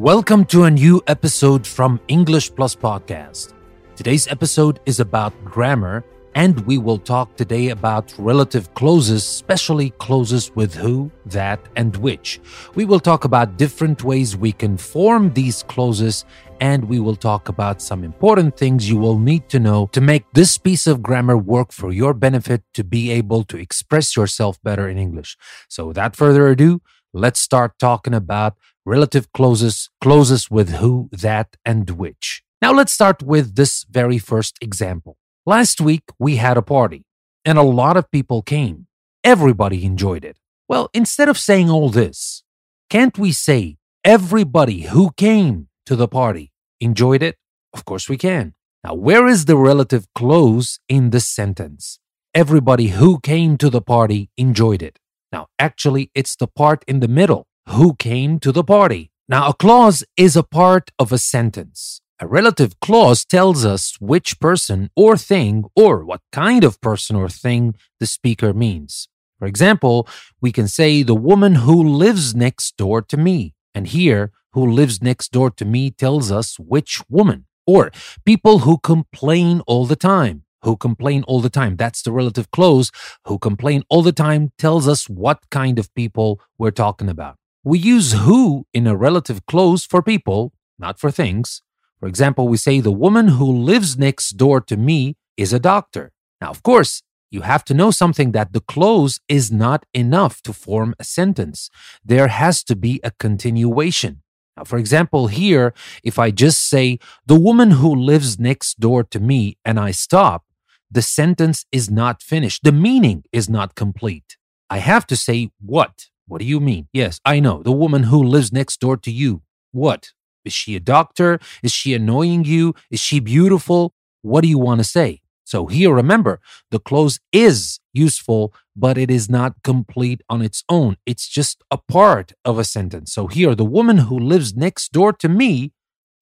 Welcome to a new episode from English Plus Podcast. Today's episode is about grammar, and we will talk today about relative clauses, especially clauses with who, that, and which. We will talk about different ways we can form these clauses, and we will talk about some important things you will need to know to make this piece of grammar work for your benefit to be able to express yourself better in English. So, without further ado, let's start talking about relative clauses, clauses with who, that, and which. Now let's start with this very first example. Last week we had a party and a lot of people came. Everybody enjoyed it. Well, instead of saying all this, can't we say everybody who came to the party enjoyed it? Of course we can. Now, where is the relative clause in this sentence? Everybody who came to the party enjoyed it. Now, actually, it's the part in the middle who came to the party. Now, a clause is a part of a sentence. A relative clause tells us which person or thing or what kind of person or thing the speaker means. For example, we can say the woman who lives next door to me. And here, who lives next door to me tells us which woman. Or people who complain all the time. Who complain all the time. That's the relative clause. Who complain all the time tells us what kind of people we're talking about. We use who in a relative clause for people, not for things. For example, we say the woman who lives next door to me is a doctor. Now, of course, you have to know something that the clause is not enough to form a sentence. There has to be a continuation. Now, for example, here, if I just say the woman who lives next door to me and I stop, the sentence is not finished. The meaning is not complete. I have to say what what do you mean? Yes, I know. The woman who lives next door to you. What? Is she a doctor? Is she annoying you? Is she beautiful? What do you want to say? So here, remember, the clause is useful, but it is not complete on its own. It's just a part of a sentence. So here, the woman who lives next door to me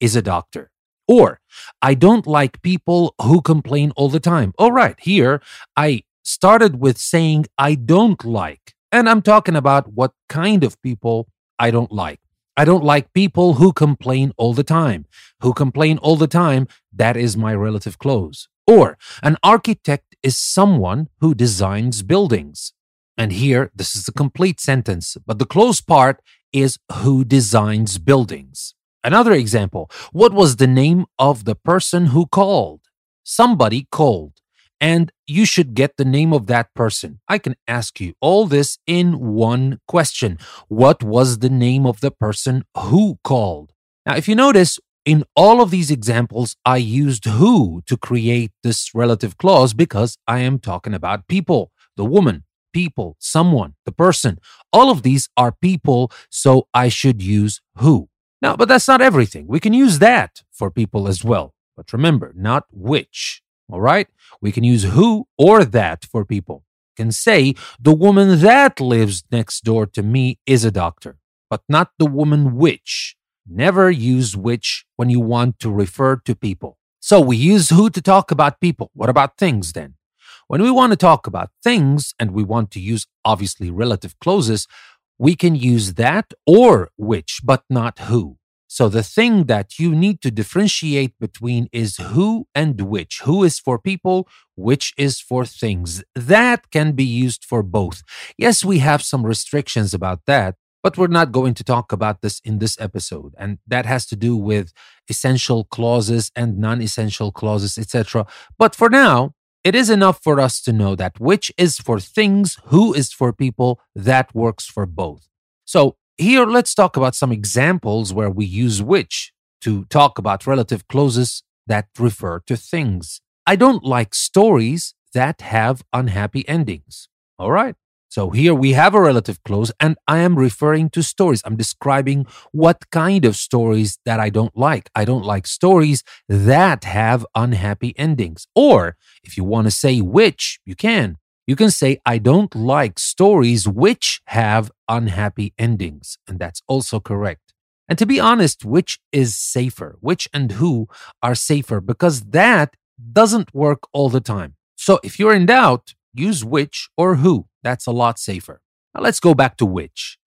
is a doctor. Or, I don't like people who complain all the time. All right, here, I started with saying I don't like. And I'm talking about what kind of people I don't like. I don't like people who complain all the time. Who complain all the time, that is my relative clause. Or an architect is someone who designs buildings. And here, this is a complete sentence, but the clause part is who designs buildings. Another example What was the name of the person who called? Somebody called and you should get the name of that person. I can ask you all this in one question. What was the name of the person who called? Now, if you notice, in all of these examples, I used who to create this relative clause because I am talking about people, the woman, people, someone, the person. All of these are people, so I should use who. Now, but that's not everything. We can use that for people as well. But remember, not which. All right? We can use who or that for people. Can say the woman that lives next door to me is a doctor, but not the woman which. Never use which when you want to refer to people. So we use who to talk about people. What about things then? When we want to talk about things and we want to use obviously relative clauses, we can use that or which, but not who. So the thing that you need to differentiate between is who and which. Who is for people, which is for things. That can be used for both. Yes, we have some restrictions about that, but we're not going to talk about this in this episode. And that has to do with essential clauses and non essential clauses, etc. But for now, it is enough for us to know that which is for things, who is for people, that works for both. So here, let's talk about some examples where we use which to talk about relative clauses that refer to things. I don't like stories that have unhappy endings. All right. So here we have a relative clause, and I am referring to stories. I'm describing what kind of stories that I don't like. I don't like stories that have unhappy endings. Or if you want to say which, you can. You can say, I don't like stories which have unhappy endings. And that's also correct. And to be honest, which is safer? Which and who are safer? Because that doesn't work all the time. So if you're in doubt, use which or who. That's a lot safer. Now let's go back to which.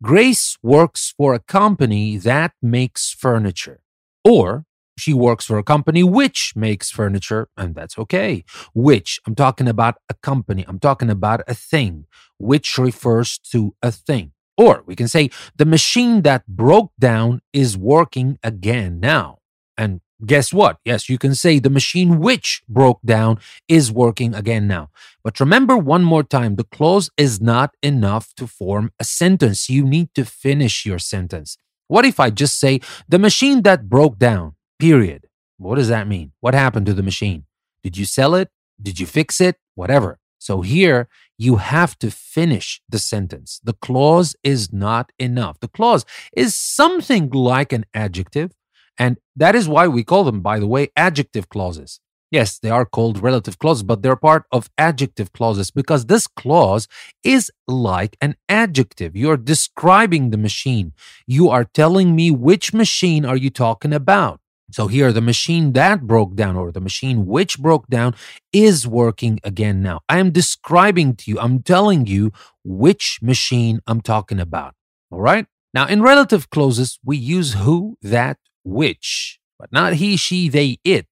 Grace works for a company that makes furniture. Or she works for a company which makes furniture, and that's okay. Which, I'm talking about a company, I'm talking about a thing, which refers to a thing. Or we can say the machine that broke down is working again now. And guess what? Yes, you can say the machine which broke down is working again now. But remember one more time the clause is not enough to form a sentence. You need to finish your sentence. What if I just say the machine that broke down, period? What does that mean? What happened to the machine? Did you sell it? Did you fix it? Whatever. So here you have to finish the sentence. The clause is not enough. The clause is something like an adjective, and that is why we call them, by the way, adjective clauses. Yes, they are called relative clauses, but they're part of adjective clauses because this clause is like an adjective. You're describing the machine. You are telling me which machine are you talking about? So here, the machine that broke down or the machine which broke down is working again now. I am describing to you, I'm telling you which machine I'm talking about. All right. Now, in relative clauses, we use who, that, which, but not he, she, they, it.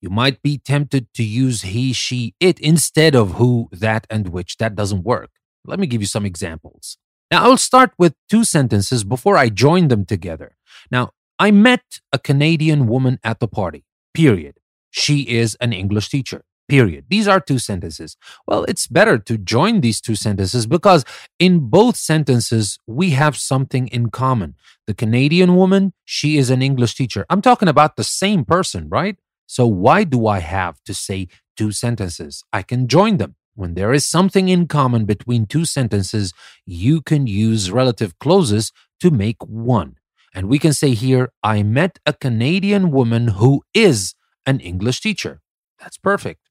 You might be tempted to use he, she, it instead of who, that, and which. That doesn't work. Let me give you some examples. Now, I'll start with two sentences before I join them together. Now, I met a Canadian woman at the party. Period. She is an English teacher. Period. These are two sentences. Well, it's better to join these two sentences because in both sentences, we have something in common. The Canadian woman, she is an English teacher. I'm talking about the same person, right? So why do I have to say two sentences? I can join them. When there is something in common between two sentences, you can use relative clauses to make one. And we can say here, I met a Canadian woman who is an English teacher. That's perfect.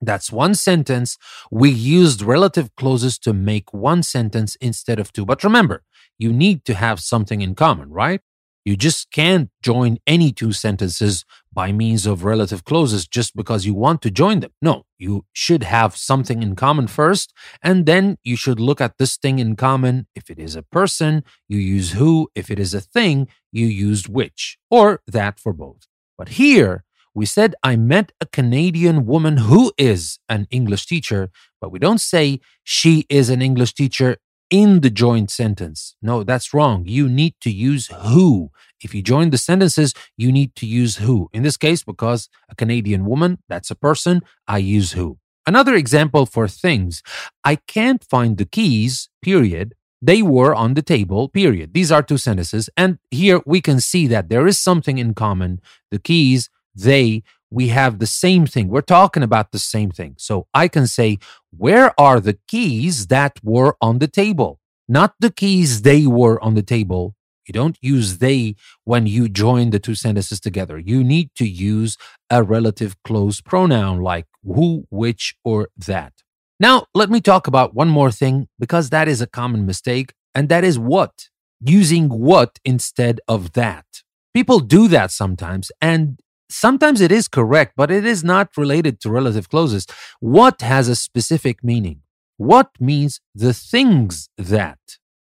That's one sentence. We used relative clauses to make one sentence instead of two. But remember, you need to have something in common, right? You just can't join any two sentences by means of relative clauses just because you want to join them. No, you should have something in common first, and then you should look at this thing in common. If it is a person, you use who. If it is a thing, you use which, or that for both. But here, we said I met a Canadian woman who is an English teacher, but we don't say she is an English teacher in the joint sentence. No, that's wrong. You need to use who. If you join the sentences, you need to use who. In this case, because a Canadian woman, that's a person, I use who. Another example for things. I can't find the keys, period. They were on the table, period. These are two sentences. And here we can see that there is something in common. The keys, they we have the same thing. We're talking about the same thing. So I can say, where are the keys that were on the table? Not the keys they were on the table. You don't use they when you join the two sentences together. You need to use a relative clause pronoun like who, which, or that. Now, let me talk about one more thing because that is a common mistake, and that is what. Using what instead of that. People do that sometimes, and sometimes it is correct, but it is not related to relative clauses. What has a specific meaning? What means the things that?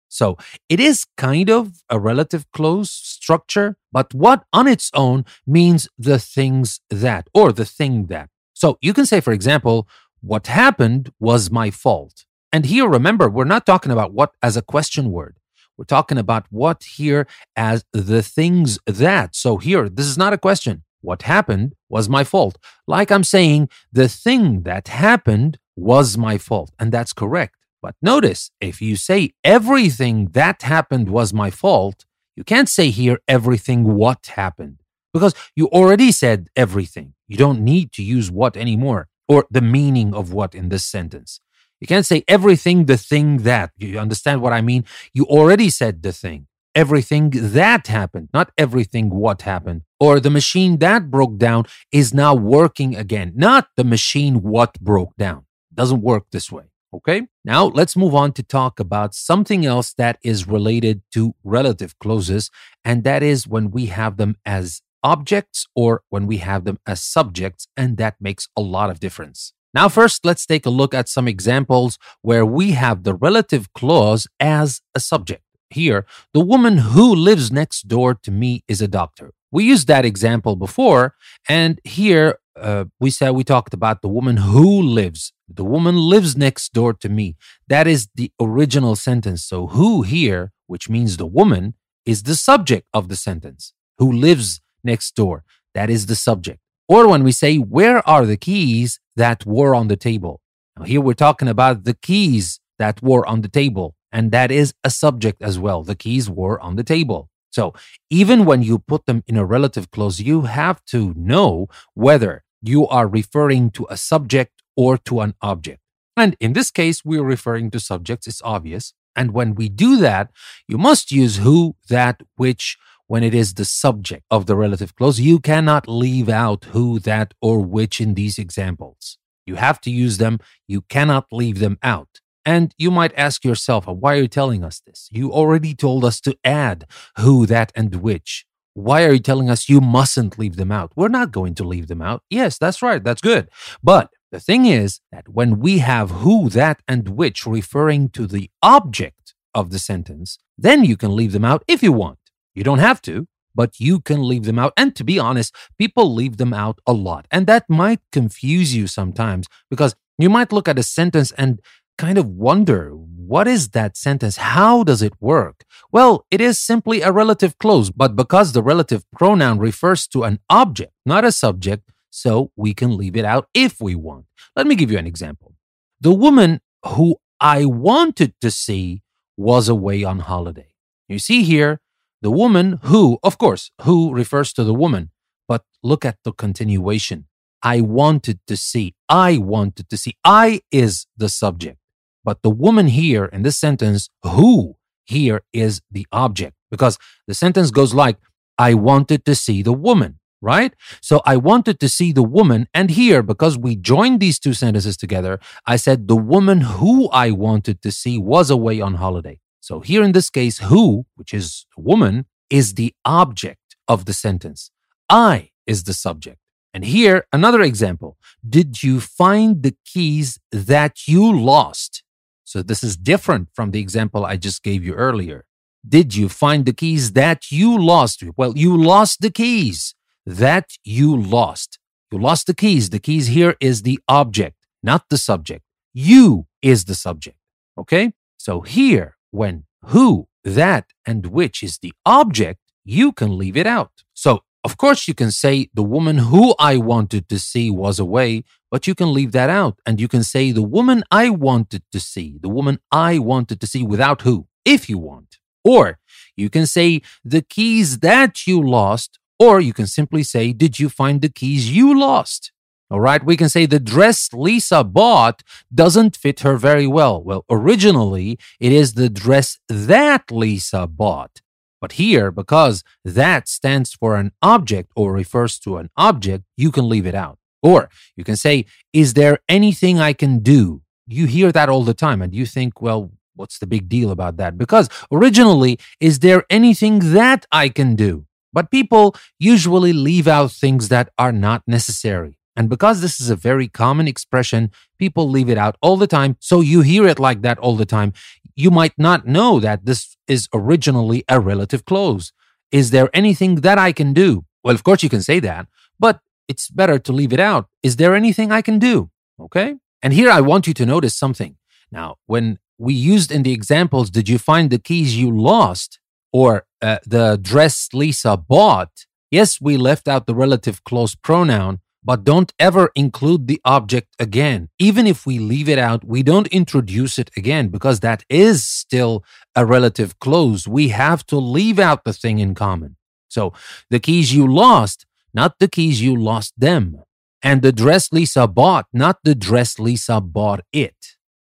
So it is kind of a relative clause structure, but what on its own means the things that or the thing that. So you can say, for example, what happened was my fault. And here, remember, we're not talking about what as a question word. We're talking about what here as the things that. So here, this is not a question. What happened was my fault. Like I'm saying, the thing that happened was my fault. And that's correct. But notice, if you say everything that happened was my fault, you can't say here everything what happened because you already said everything. You don't need to use what anymore or the meaning of what in this sentence. You can't say everything, the thing that. You understand what I mean? You already said the thing everything that happened, not everything what happened. Or the machine that broke down is now working again, not the machine what broke down. Doesn't work this way. Okay. Now let's move on to talk about something else that is related to relative clauses, and that is when we have them as objects or when we have them as subjects, and that makes a lot of difference. Now, first, let's take a look at some examples where we have the relative clause as a subject. Here, the woman who lives next door to me is a doctor. We used that example before, and here uh, we said we talked about the woman who lives. The woman lives next door to me. That is the original sentence. So, who here, which means the woman, is the subject of the sentence. Who lives next door? That is the subject. Or when we say, Where are the keys that were on the table? Now, here we're talking about the keys that were on the table, and that is a subject as well. The keys were on the table. So even when you put them in a relative clause, you have to know whether you are referring to a subject or to an object. And in this case, we're referring to subjects, it's obvious. And when we do that, you must use who, that, which when it is the subject of the relative clause. You cannot leave out who, that, or which in these examples. You have to use them. You cannot leave them out. And you might ask yourself, uh, why are you telling us this? You already told us to add who, that, and which. Why are you telling us you mustn't leave them out? We're not going to leave them out. Yes, that's right. That's good. But the thing is that when we have who, that, and which referring to the object of the sentence, then you can leave them out if you want. You don't have to, but you can leave them out. And to be honest, people leave them out a lot. And that might confuse you sometimes because you might look at a sentence and kind of wonder what is that sentence? How does it work? Well, it is simply a relative clause, but because the relative pronoun refers to an object, not a subject, so we can leave it out if we want. Let me give you an example. The woman who I wanted to see was away on holiday. You see here, the woman who, of course, who refers to the woman, but look at the continuation. I wanted to see. I wanted to see. I is the subject. But the woman here in this sentence, who here is the object because the sentence goes like, I wanted to see the woman, right? So I wanted to see the woman. And here, because we joined these two sentences together, I said the woman who I wanted to see was away on holiday. So here in this case, who, which is a woman, is the object of the sentence. I is the subject. And here, another example. Did you find the keys that you lost? So this is different from the example I just gave you earlier. Did you find the keys that you lost? Well, you lost the keys that you lost. You lost the keys. The keys here is the object, not the subject. You is the subject. Okay? So here, when who, that, and which is the object, you can leave it out. So of course, you can say the woman who I wanted to see was away, but you can leave that out. And you can say the woman I wanted to see, the woman I wanted to see without who, if you want. Or you can say the keys that you lost, or you can simply say, Did you find the keys you lost? All right, we can say the dress Lisa bought doesn't fit her very well. Well, originally, it is the dress that Lisa bought. But here, because that stands for an object or refers to an object, you can leave it out. Or you can say, Is there anything I can do? You hear that all the time and you think, Well, what's the big deal about that? Because originally, is there anything that I can do? But people usually leave out things that are not necessary. And because this is a very common expression, people leave it out all the time. So you hear it like that all the time. You might not know that this is originally a relative clause. Is there anything that I can do? Well, of course you can say that, but it's better to leave it out. Is there anything I can do? Okay. And here I want you to notice something. Now, when we used in the examples, did you find the keys you lost or uh, the dress Lisa bought? Yes, we left out the relative clause pronoun but don't ever include the object again. Even if we leave it out, we don't introduce it again because that is still a relative clause. We have to leave out the thing in common. So the keys you lost, not the keys you lost them. And the dress Lisa bought, not the dress Lisa bought it.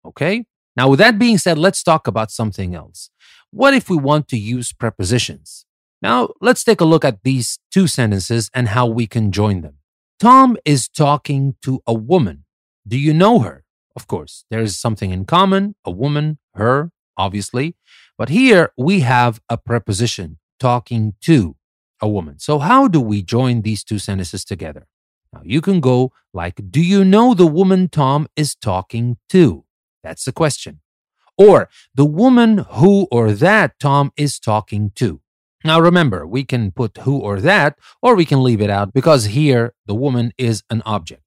Okay? Now, with that being said, let's talk about something else. What if we want to use prepositions? Now, let's take a look at these two sentences and how we can join them. Tom is talking to a woman. Do you know her? Of course, there is something in common a woman, her, obviously. But here we have a preposition talking to a woman. So, how do we join these two sentences together? Now, you can go like, Do you know the woman Tom is talking to? That's the question. or the woman who or that Tom is talking to. Now remember, we can put who or that, or we can leave it out because here the woman is an object.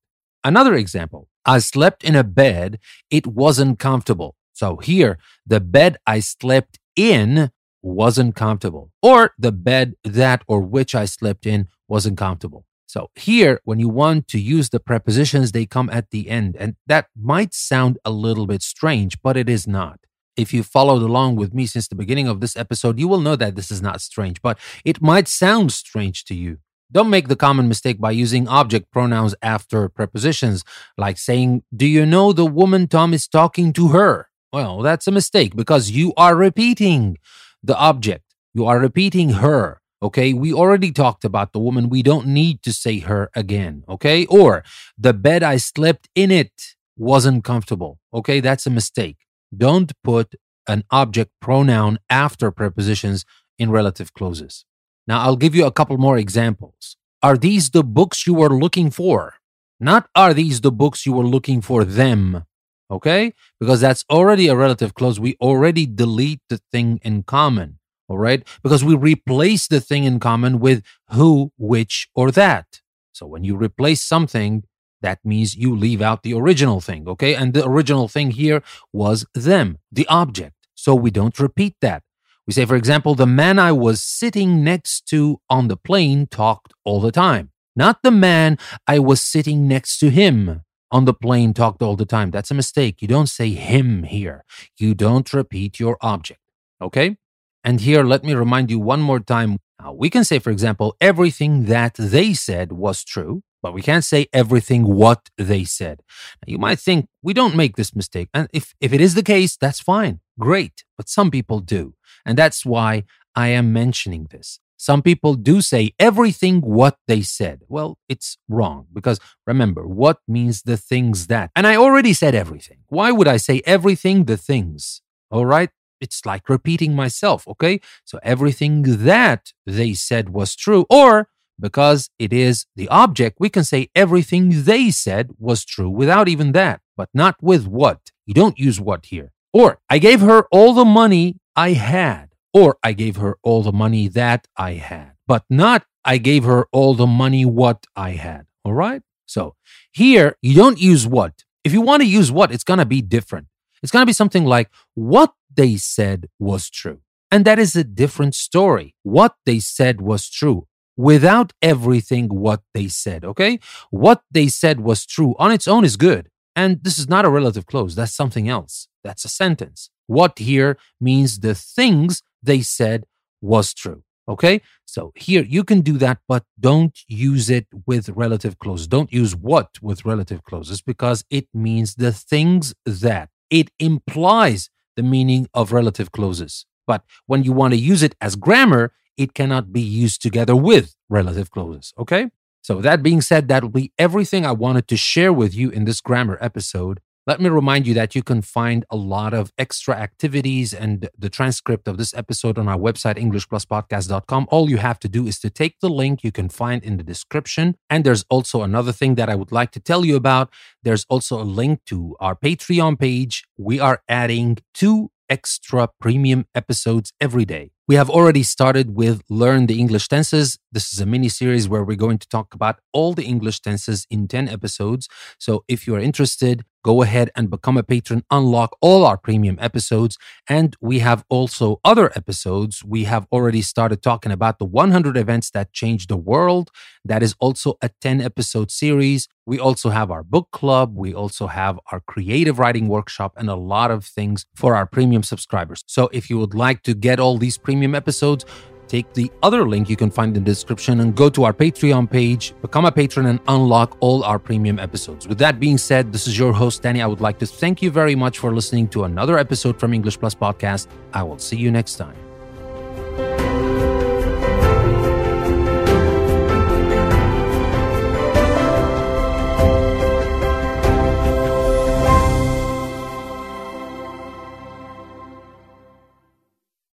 Another example I slept in a bed, it wasn't comfortable. So here, the bed I slept in wasn't comfortable, or the bed that or which I slept in wasn't comfortable. So here, when you want to use the prepositions, they come at the end. And that might sound a little bit strange, but it is not. If you followed along with me since the beginning of this episode, you will know that this is not strange, but it might sound strange to you. Don't make the common mistake by using object pronouns after prepositions, like saying, Do you know the woman Tom is talking to her? Well, that's a mistake because you are repeating the object. You are repeating her. Okay, we already talked about the woman. We don't need to say her again. Okay, or the bed I slept in it wasn't comfortable. Okay, that's a mistake. Don't put an object pronoun after prepositions in relative clauses. Now, I'll give you a couple more examples. Are these the books you were looking for? Not are these the books you were looking for them. Okay, because that's already a relative clause. We already delete the thing in common all right? Because we replace the thing in common with who, which, or that. So when you replace something, that means you leave out the original thing, okay? And the original thing here was them, the object. So we don't repeat that. We say, for example, the man I was sitting next to on the plane talked all the time. Not the man I was sitting next to him on the plane talked all the time. That's a mistake. You don't say him here. You don't repeat your object. Okay? And here, let me remind you one more time. Now, we can say, for example, everything that they said was true, but we can't say everything what they said. Now, you might think we don't make this mistake. And if, if it is the case, that's fine. Great. But some people do. And that's why I am mentioning this. Some people do say everything what they said. Well, it's wrong because remember, what means the things that? And I already said everything. Why would I say everything the things? All right it's like repeating myself, okay? So everything that they said was true, or because it is the object, we can say everything they said was true without even that, but not with what. You don't use what here. Or I gave her all the money I had, or I gave her all the money that I had, but not I gave her all the money what I had. All right? So here, you don't use what. If you want to use what, it's going to be different. It's going to be something like, what they said was true. And that is a different story. What they said was true without everything what they said, okay? What they said was true on its own is good. And this is not a relative clause, that's something else. That's a sentence. What here means the things they said was true. Okay. So here you can do that, but don't use it with relative clauses. Don't use what with relative clauses because it means the things that it implies the meaning of relative clauses. But when you want to use it as grammar, it cannot be used together with relative clauses. Okay? So, that being said, that will be everything I wanted to share with you in this grammar episode. Let me remind you that you can find a lot of extra activities and the transcript of this episode on our website, EnglishPlusPodcast.com. All you have to do is to take the link you can find in the description. And there's also another thing that I would like to tell you about. There's also a link to our Patreon page. We are adding two extra premium episodes every day. We have already started with Learn the English Tenses. This is a mini series where we're going to talk about all the English tenses in 10 episodes. So if you are interested, go ahead and become a patron, unlock all our premium episodes. And we have also other episodes. We have already started talking about the 100 events that changed the world. That is also a 10 episode series. We also have our book club. We also have our creative writing workshop and a lot of things for our premium subscribers. So if you would like to get all these premium episodes, take the other link you can find in the description and go to our Patreon page, become a patron, and unlock all our premium episodes. With that being said, this is your host, Danny. I would like to thank you very much for listening to another episode from English Plus Podcast. I will see you next time.